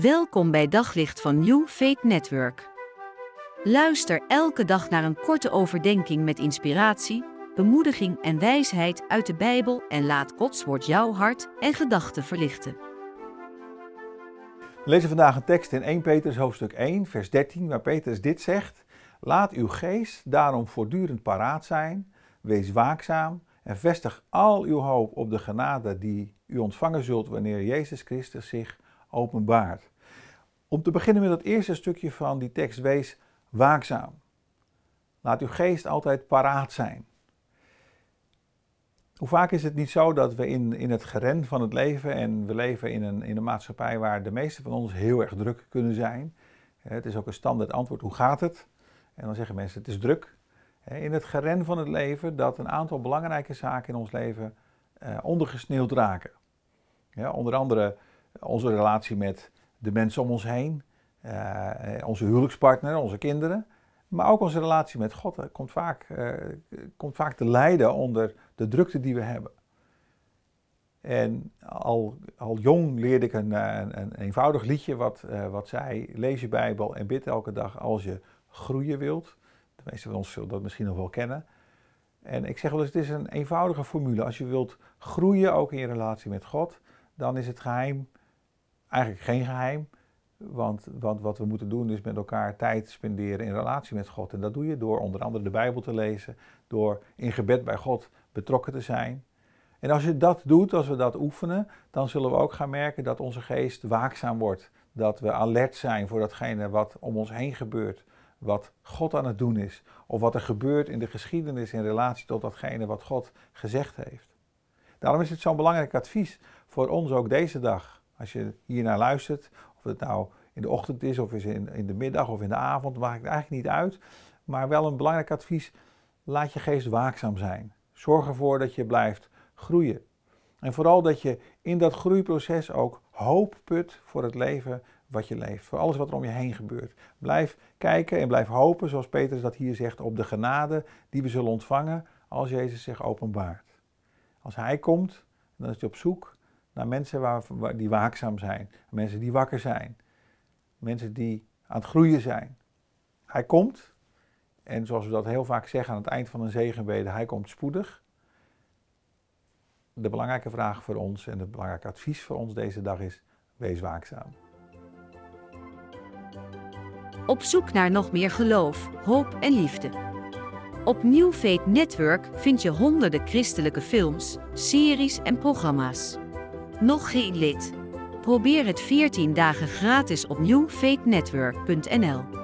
Welkom bij Daglicht van New Faith Network. Luister elke dag naar een korte overdenking met inspiratie, bemoediging en wijsheid uit de Bijbel en laat Gods woord jouw hart en gedachten verlichten. We lezen vandaag een tekst in 1 Petrus hoofdstuk 1, vers 13, waar Petrus dit zegt: Laat uw geest daarom voortdurend paraat zijn, wees waakzaam en vestig al uw hoop op de genade die u ontvangen zult wanneer Jezus Christus zich openbaart. Om te beginnen met het eerste stukje van die tekst, wees waakzaam. Laat uw geest altijd paraat zijn. Hoe vaak is het niet zo dat we in, in het geren van het leven, en we leven in een, in een maatschappij waar de meeste van ons heel erg druk kunnen zijn. Het is ook een standaard antwoord, hoe gaat het? En dan zeggen mensen, het is druk. In het geren van het leven dat een aantal belangrijke zaken in ons leven eh, ondergesneeuwd raken. Onder andere onze relatie met de mensen om ons heen, uh, onze huwelijkspartner, onze kinderen, maar ook onze relatie met God uh, komt, vaak, uh, komt vaak te lijden onder de drukte die we hebben. En al, al jong leerde ik een, een, een eenvoudig liedje wat, wat zei, lees je Bijbel en bid elke dag als je groeien wilt. De meeste van ons zullen dat misschien nog wel kennen. En ik zeg wel eens, het is een eenvoudige formule. Als je wilt groeien, ook in je relatie met God, dan is het geheim eigenlijk geen geheim. Want, want wat we moeten doen is met elkaar tijd spenderen in relatie met God. En dat doe je door onder andere de Bijbel te lezen, door in gebed bij God betrokken te zijn. En als je dat doet, als we dat oefenen, dan zullen we ook gaan merken dat onze geest waakzaam wordt. Dat we alert zijn voor datgene wat om ons heen gebeurt. Wat God aan het doen is. Of wat er gebeurt in de geschiedenis in relatie tot datgene wat God gezegd heeft. Daarom is het zo'n belangrijk advies voor ons ook deze dag. Als je hier naar luistert, of het nou in de ochtend is, of is in, in de middag of in de avond, maakt het eigenlijk niet uit. Maar wel een belangrijk advies, laat je geest waakzaam zijn. Zorg ervoor dat je blijft groeien. En vooral dat je in dat groeiproces ook hoop put voor het leven wat je leeft. Voor alles wat er om je heen gebeurt. Blijf kijken en blijf hopen, zoals Petrus dat hier zegt, op de genade die we zullen ontvangen als Jezus zich openbaart. Als Hij komt, dan is hij op zoek naar mensen waar, die waakzaam zijn. Mensen die wakker zijn. Mensen die aan het groeien zijn. Hij komt, en zoals we dat heel vaak zeggen aan het eind van een zegenbede, hij komt spoedig. De belangrijke vraag voor ons en het belangrijke advies voor ons deze dag is, wees waakzaam. Op zoek naar nog meer geloof, hoop en liefde. Op New Network vind je honderden christelijke films, series en programma's. Nog geen lid? Probeer het 14 dagen gratis op newfaithnetwork.nl.